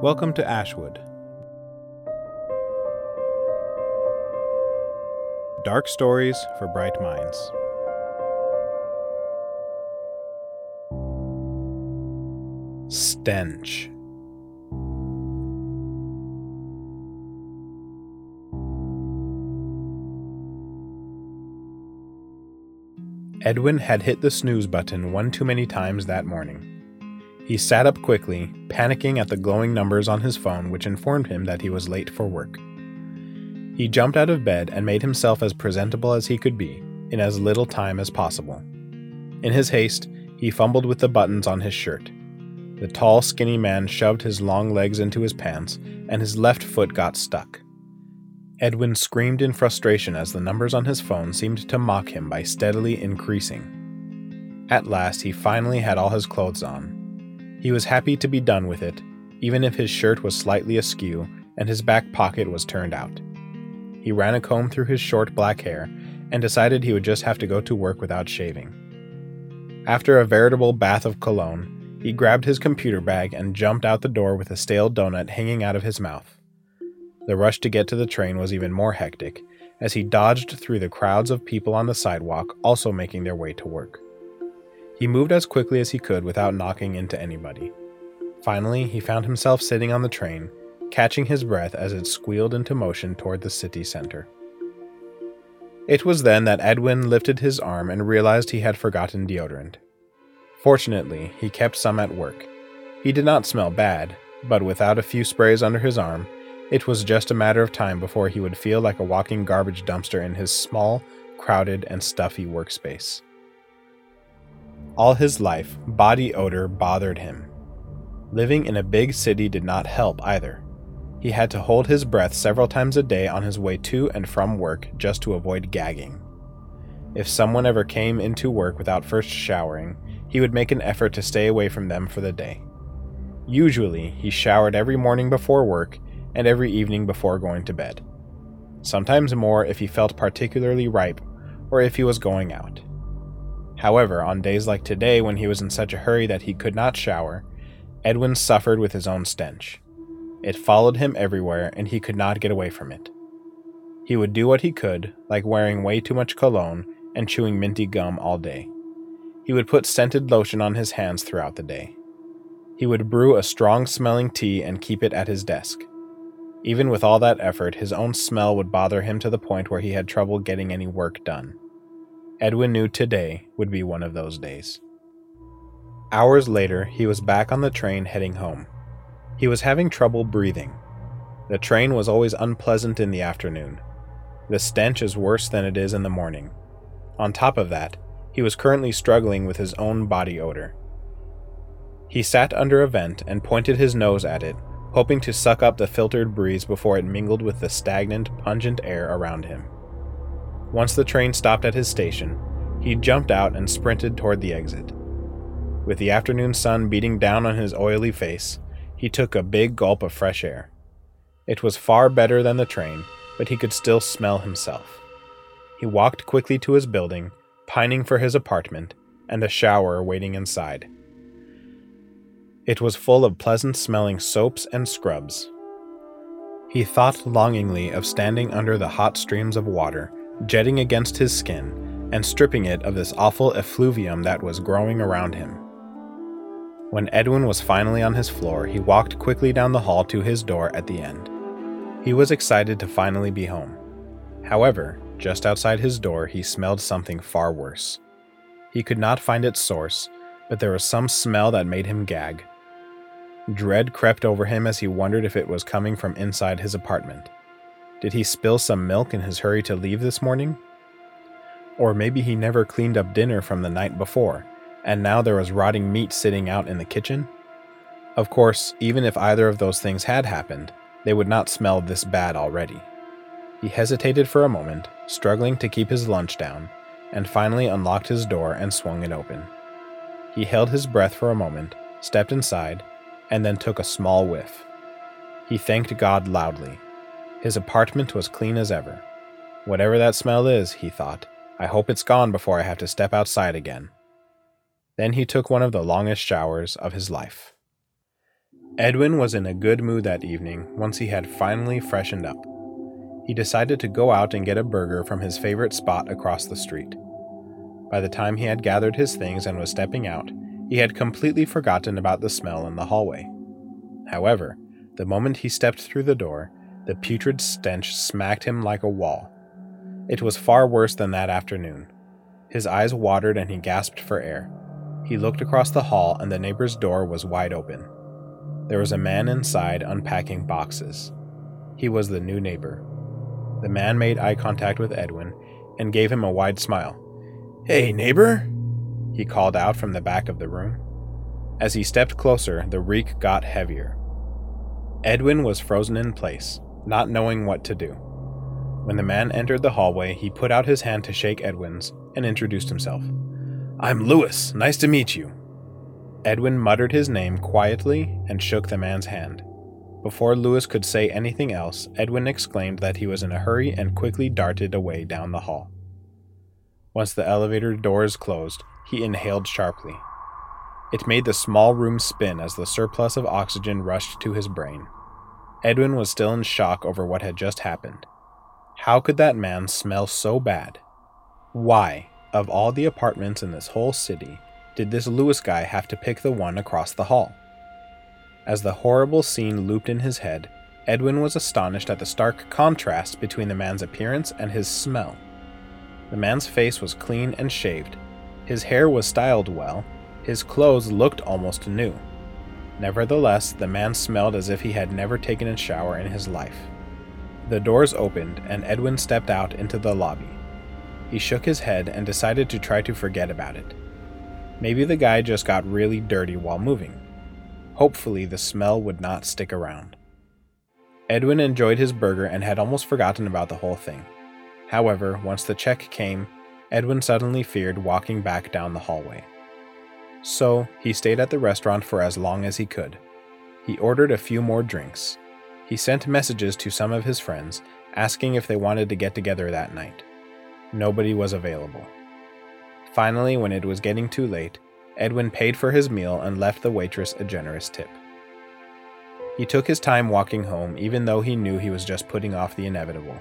Welcome to Ashwood. Dark stories for bright minds. Stench. Edwin had hit the snooze button one too many times that morning. He sat up quickly, panicking at the glowing numbers on his phone, which informed him that he was late for work. He jumped out of bed and made himself as presentable as he could be, in as little time as possible. In his haste, he fumbled with the buttons on his shirt. The tall, skinny man shoved his long legs into his pants, and his left foot got stuck. Edwin screamed in frustration as the numbers on his phone seemed to mock him by steadily increasing. At last, he finally had all his clothes on. He was happy to be done with it, even if his shirt was slightly askew and his back pocket was turned out. He ran a comb through his short black hair and decided he would just have to go to work without shaving. After a veritable bath of cologne, he grabbed his computer bag and jumped out the door with a stale donut hanging out of his mouth. The rush to get to the train was even more hectic, as he dodged through the crowds of people on the sidewalk also making their way to work. He moved as quickly as he could without knocking into anybody. Finally, he found himself sitting on the train, catching his breath as it squealed into motion toward the city center. It was then that Edwin lifted his arm and realized he had forgotten deodorant. Fortunately, he kept some at work. He did not smell bad, but without a few sprays under his arm, it was just a matter of time before he would feel like a walking garbage dumpster in his small, crowded, and stuffy workspace. All his life, body odor bothered him. Living in a big city did not help either. He had to hold his breath several times a day on his way to and from work just to avoid gagging. If someone ever came into work without first showering, he would make an effort to stay away from them for the day. Usually, he showered every morning before work and every evening before going to bed. Sometimes more if he felt particularly ripe or if he was going out. However, on days like today when he was in such a hurry that he could not shower, Edwin suffered with his own stench. It followed him everywhere and he could not get away from it. He would do what he could, like wearing way too much cologne and chewing minty gum all day. He would put scented lotion on his hands throughout the day. He would brew a strong smelling tea and keep it at his desk. Even with all that effort, his own smell would bother him to the point where he had trouble getting any work done. Edwin knew today would be one of those days. Hours later, he was back on the train heading home. He was having trouble breathing. The train was always unpleasant in the afternoon. The stench is worse than it is in the morning. On top of that, he was currently struggling with his own body odor. He sat under a vent and pointed his nose at it hoping to suck up the filtered breeze before it mingled with the stagnant, pungent air around him. Once the train stopped at his station, he jumped out and sprinted toward the exit. With the afternoon sun beating down on his oily face, he took a big gulp of fresh air. It was far better than the train, but he could still smell himself. He walked quickly to his building, pining for his apartment and the shower waiting inside. It was full of pleasant smelling soaps and scrubs. He thought longingly of standing under the hot streams of water, jetting against his skin, and stripping it of this awful effluvium that was growing around him. When Edwin was finally on his floor, he walked quickly down the hall to his door at the end. He was excited to finally be home. However, just outside his door, he smelled something far worse. He could not find its source, but there was some smell that made him gag. Dread crept over him as he wondered if it was coming from inside his apartment. Did he spill some milk in his hurry to leave this morning? Or maybe he never cleaned up dinner from the night before, and now there was rotting meat sitting out in the kitchen? Of course, even if either of those things had happened, they would not smell this bad already. He hesitated for a moment, struggling to keep his lunch down, and finally unlocked his door and swung it open. He held his breath for a moment, stepped inside, and then took a small whiff. He thanked God loudly. His apartment was clean as ever. Whatever that smell is, he thought, I hope it's gone before I have to step outside again. Then he took one of the longest showers of his life. Edwin was in a good mood that evening once he had finally freshened up. He decided to go out and get a burger from his favorite spot across the street. By the time he had gathered his things and was stepping out, he had completely forgotten about the smell in the hallway. However, the moment he stepped through the door, the putrid stench smacked him like a wall. It was far worse than that afternoon. His eyes watered and he gasped for air. He looked across the hall and the neighbor's door was wide open. There was a man inside unpacking boxes. He was the new neighbor. The man made eye contact with Edwin and gave him a wide smile. Hey, neighbor, he called out from the back of the room. As he stepped closer, the reek got heavier. Edwin was frozen in place, not knowing what to do. When the man entered the hallway, he put out his hand to shake Edwin's and introduced himself. I'm Lewis. Nice to meet you. Edwin muttered his name quietly and shook the man's hand. Before Lewis could say anything else, Edwin exclaimed that he was in a hurry and quickly darted away down the hall. Once the elevator doors closed, he inhaled sharply. It made the small room spin as the surplus of oxygen rushed to his brain. Edwin was still in shock over what had just happened. How could that man smell so bad? Why, of all the apartments in this whole city, did this Lewis guy have to pick the one across the hall? As the horrible scene looped in his head, Edwin was astonished at the stark contrast between the man's appearance and his smell. The man's face was clean and shaved, his hair was styled well, his clothes looked almost new. Nevertheless, the man smelled as if he had never taken a shower in his life. The doors opened, and Edwin stepped out into the lobby. He shook his head and decided to try to forget about it. Maybe the guy just got really dirty while moving. Hopefully, the smell would not stick around. Edwin enjoyed his burger and had almost forgotten about the whole thing. However, once the check came, Edwin suddenly feared walking back down the hallway. So, he stayed at the restaurant for as long as he could. He ordered a few more drinks. He sent messages to some of his friends, asking if they wanted to get together that night. Nobody was available. Finally, when it was getting too late, Edwin paid for his meal and left the waitress a generous tip. He took his time walking home, even though he knew he was just putting off the inevitable.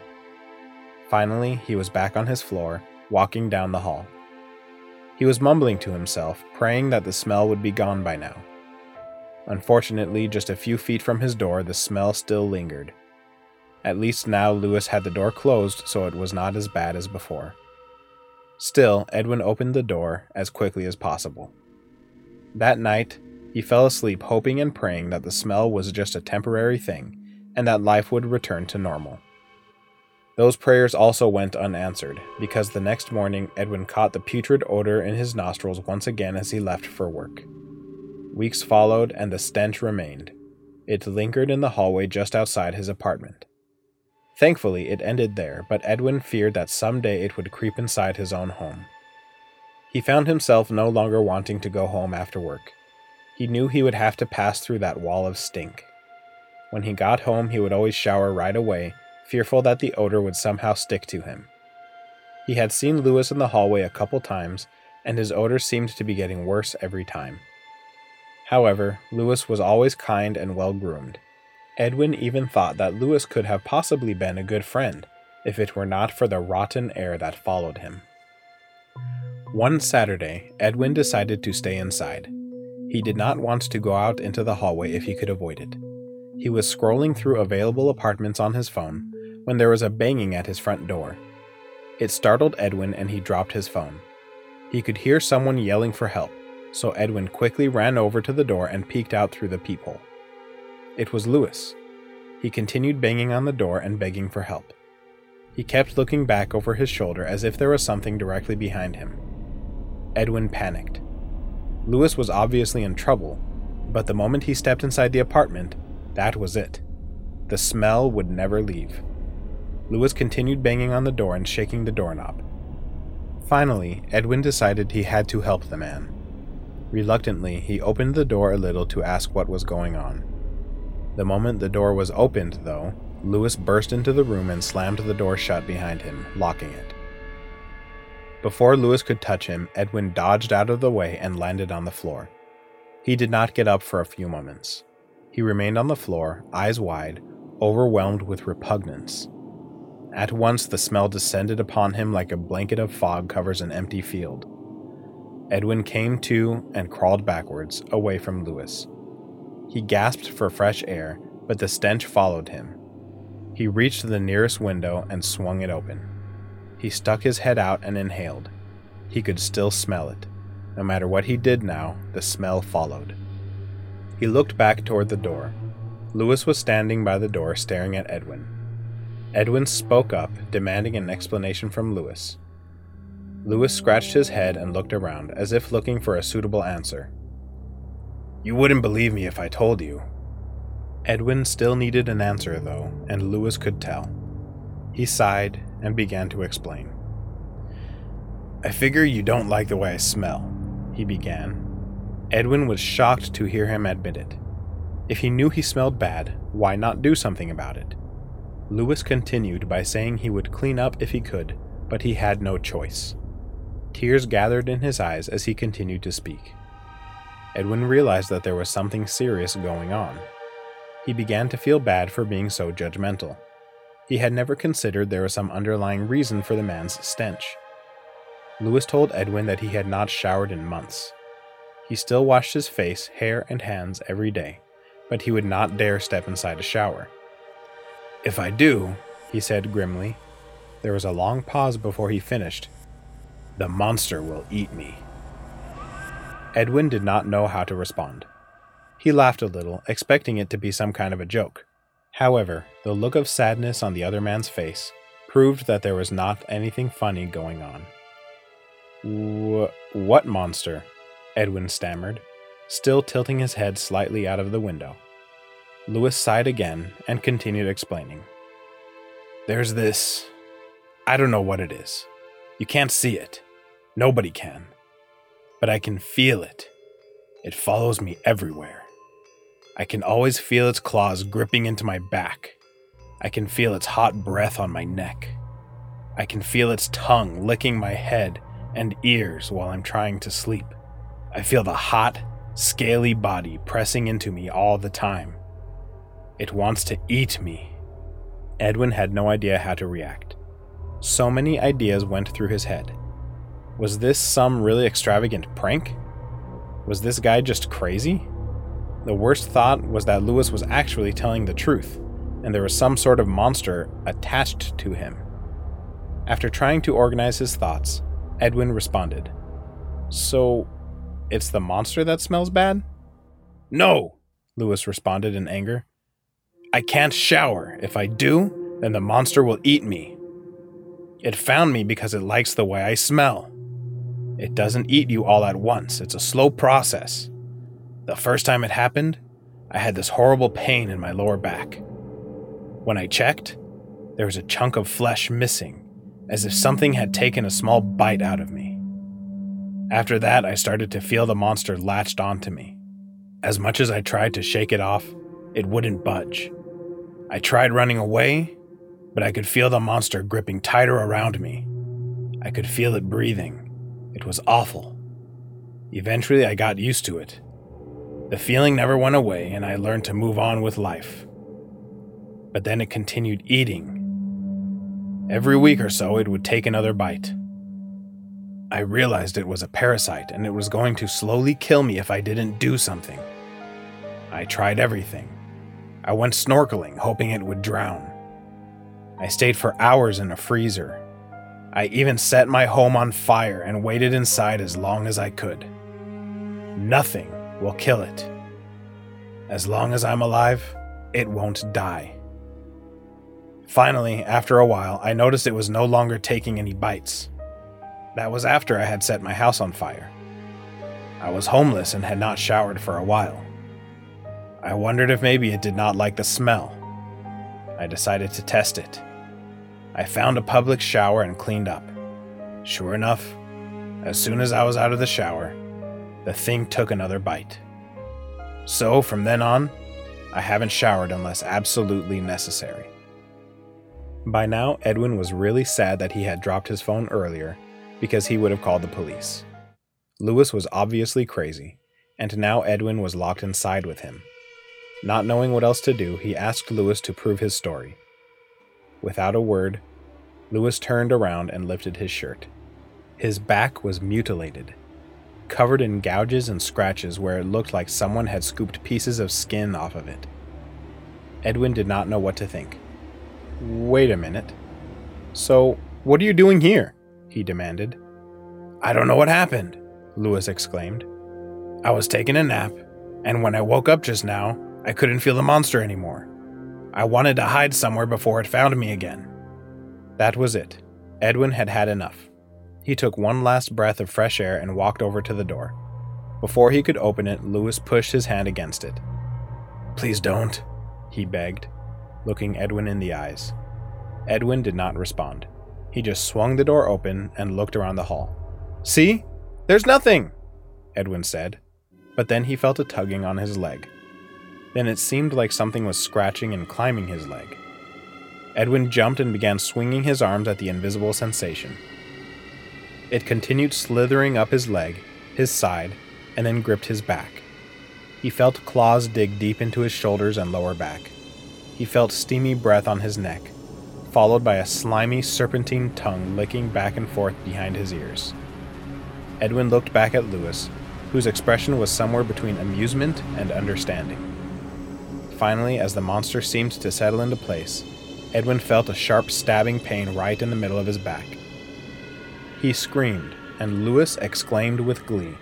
Finally, he was back on his floor, walking down the hall. He was mumbling to himself, praying that the smell would be gone by now. Unfortunately, just a few feet from his door, the smell still lingered. At least now Lewis had the door closed, so it was not as bad as before. Still, Edwin opened the door as quickly as possible. That night, he fell asleep hoping and praying that the smell was just a temporary thing and that life would return to normal. Those prayers also went unanswered, because the next morning Edwin caught the putrid odor in his nostrils once again as he left for work. Weeks followed, and the stench remained. It lingered in the hallway just outside his apartment. Thankfully, it ended there, but Edwin feared that someday it would creep inside his own home. He found himself no longer wanting to go home after work. He knew he would have to pass through that wall of stink. When he got home, he would always shower right away, fearful that the odor would somehow stick to him. He had seen Lewis in the hallway a couple times, and his odor seemed to be getting worse every time. However, Lewis was always kind and well groomed. Edwin even thought that Lewis could have possibly been a good friend if it were not for the rotten air that followed him. One Saturday, Edwin decided to stay inside. He did not want to go out into the hallway if he could avoid it. He was scrolling through available apartments on his phone when there was a banging at his front door. It startled Edwin and he dropped his phone. He could hear someone yelling for help, so Edwin quickly ran over to the door and peeked out through the peephole. It was Lewis. He continued banging on the door and begging for help. He kept looking back over his shoulder as if there was something directly behind him. Edwin panicked. Lewis was obviously in trouble, but the moment he stepped inside the apartment, that was it. The smell would never leave. Lewis continued banging on the door and shaking the doorknob. Finally, Edwin decided he had to help the man. Reluctantly, he opened the door a little to ask what was going on. The moment the door was opened, though, Lewis burst into the room and slammed the door shut behind him, locking it. Before Lewis could touch him, Edwin dodged out of the way and landed on the floor. He did not get up for a few moments. He remained on the floor, eyes wide, overwhelmed with repugnance. At once the smell descended upon him like a blanket of fog covers an empty field. Edwin came to and crawled backwards, away from Lewis. He gasped for fresh air, but the stench followed him. He reached the nearest window and swung it open. He stuck his head out and inhaled. He could still smell it. No matter what he did now, the smell followed. He looked back toward the door. Lewis was standing by the door staring at Edwin. Edwin spoke up, demanding an explanation from Lewis. Lewis scratched his head and looked around, as if looking for a suitable answer. You wouldn't believe me if I told you. Edwin still needed an answer, though, and Lewis could tell. He sighed and began to explain. I figure you don't like the way I smell, he began. Edwin was shocked to hear him admit it. If he knew he smelled bad, why not do something about it? Lewis continued by saying he would clean up if he could, but he had no choice. Tears gathered in his eyes as he continued to speak. Edwin realized that there was something serious going on. He began to feel bad for being so judgmental. He had never considered there was some underlying reason for the man's stench. Lewis told Edwin that he had not showered in months. He still washed his face, hair, and hands every day, but he would not dare step inside a shower. If I do, he said grimly, there was a long pause before he finished. The monster will eat me. Edwin did not know how to respond. He laughed a little, expecting it to be some kind of a joke. However, the look of sadness on the other man's face proved that there was not anything funny going on. Wh- what monster? Edwin stammered, still tilting his head slightly out of the window. Lewis sighed again and continued explaining. There's this. I don't know what it is. You can't see it. Nobody can. But I can feel it. It follows me everywhere. I can always feel its claws gripping into my back. I can feel its hot breath on my neck. I can feel its tongue licking my head and ears while I'm trying to sleep. I feel the hot, scaly body pressing into me all the time. It wants to eat me. Edwin had no idea how to react. So many ideas went through his head. Was this some really extravagant prank? Was this guy just crazy? The worst thought was that Lewis was actually telling the truth, and there was some sort of monster attached to him. After trying to organize his thoughts, Edwin responded, So, it's the monster that smells bad? No, Lewis responded in anger. I can't shower. If I do, then the monster will eat me. It found me because it likes the way I smell. It doesn't eat you all at once, it's a slow process. The first time it happened, I had this horrible pain in my lower back. When I checked, there was a chunk of flesh missing, as if something had taken a small bite out of me. After that, I started to feel the monster latched onto me. As much as I tried to shake it off, it wouldn't budge. I tried running away, but I could feel the monster gripping tighter around me. I could feel it breathing. It was awful. Eventually, I got used to it. The feeling never went away, and I learned to move on with life. But then it continued eating. Every week or so, it would take another bite. I realized it was a parasite and it was going to slowly kill me if I didn't do something. I tried everything I went snorkeling, hoping it would drown. I stayed for hours in a freezer. I even set my home on fire and waited inside as long as I could. Nothing will kill it. As long as I'm alive, it won't die. Finally, after a while, I noticed it was no longer taking any bites. That was after I had set my house on fire. I was homeless and had not showered for a while. I wondered if maybe it did not like the smell. I decided to test it. I found a public shower and cleaned up. Sure enough, as soon as I was out of the shower, the thing took another bite. So from then on, I haven't showered unless absolutely necessary. By now, Edwin was really sad that he had dropped his phone earlier because he would have called the police. Lewis was obviously crazy, and now Edwin was locked inside with him. Not knowing what else to do, he asked Lewis to prove his story. Without a word, Lewis turned around and lifted his shirt. His back was mutilated, covered in gouges and scratches where it looked like someone had scooped pieces of skin off of it. Edwin did not know what to think. Wait a minute. So, what are you doing here? he demanded. I don't know what happened, Lewis exclaimed. I was taking a nap, and when I woke up just now, I couldn't feel the monster anymore. I wanted to hide somewhere before it found me again. That was it. Edwin had had enough. He took one last breath of fresh air and walked over to the door. Before he could open it, Lewis pushed his hand against it. Please don't, he begged, looking Edwin in the eyes. Edwin did not respond. He just swung the door open and looked around the hall. See? There's nothing, Edwin said. But then he felt a tugging on his leg. Then it seemed like something was scratching and climbing his leg. Edwin jumped and began swinging his arms at the invisible sensation. It continued slithering up his leg, his side, and then gripped his back. He felt claws dig deep into his shoulders and lower back. He felt steamy breath on his neck, followed by a slimy, serpentine tongue licking back and forth behind his ears. Edwin looked back at Lewis, whose expression was somewhere between amusement and understanding. Finally, as the monster seemed to settle into place, Edwin felt a sharp stabbing pain right in the middle of his back. He screamed, and Lewis exclaimed with glee.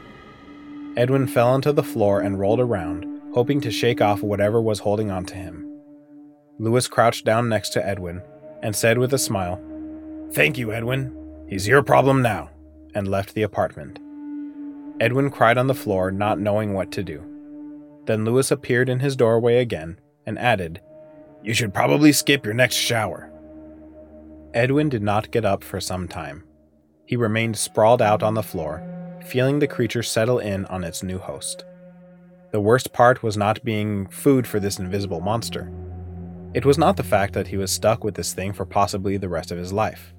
Edwin fell onto the floor and rolled around, hoping to shake off whatever was holding on to him. Lewis crouched down next to Edwin and said with a smile, Thank you, Edwin. He's your problem now, and left the apartment. Edwin cried on the floor, not knowing what to do. Then Lewis appeared in his doorway again and added, You should probably skip your next shower. Edwin did not get up for some time. He remained sprawled out on the floor, feeling the creature settle in on its new host. The worst part was not being food for this invisible monster. It was not the fact that he was stuck with this thing for possibly the rest of his life.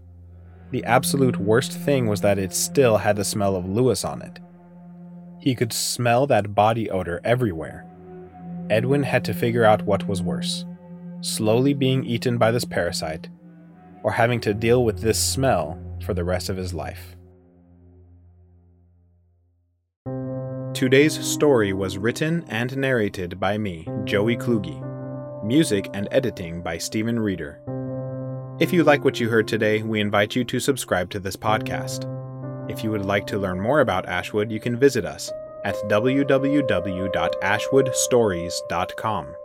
The absolute worst thing was that it still had the smell of Lewis on it. He could smell that body odor everywhere. Edwin had to figure out what was worse slowly being eaten by this parasite, or having to deal with this smell for the rest of his life. Today's story was written and narrated by me, Joey Kluge. Music and editing by Stephen Reeder. If you like what you heard today, we invite you to subscribe to this podcast. If you would like to learn more about Ashwood, you can visit us at www.ashwoodstories.com.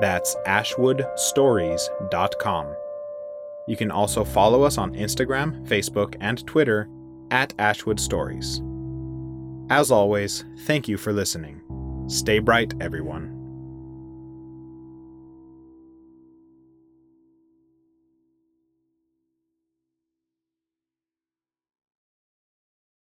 That's ashwoodstories.com. You can also follow us on Instagram, Facebook, and Twitter at Ashwood Stories. As always, thank you for listening. Stay bright, everyone.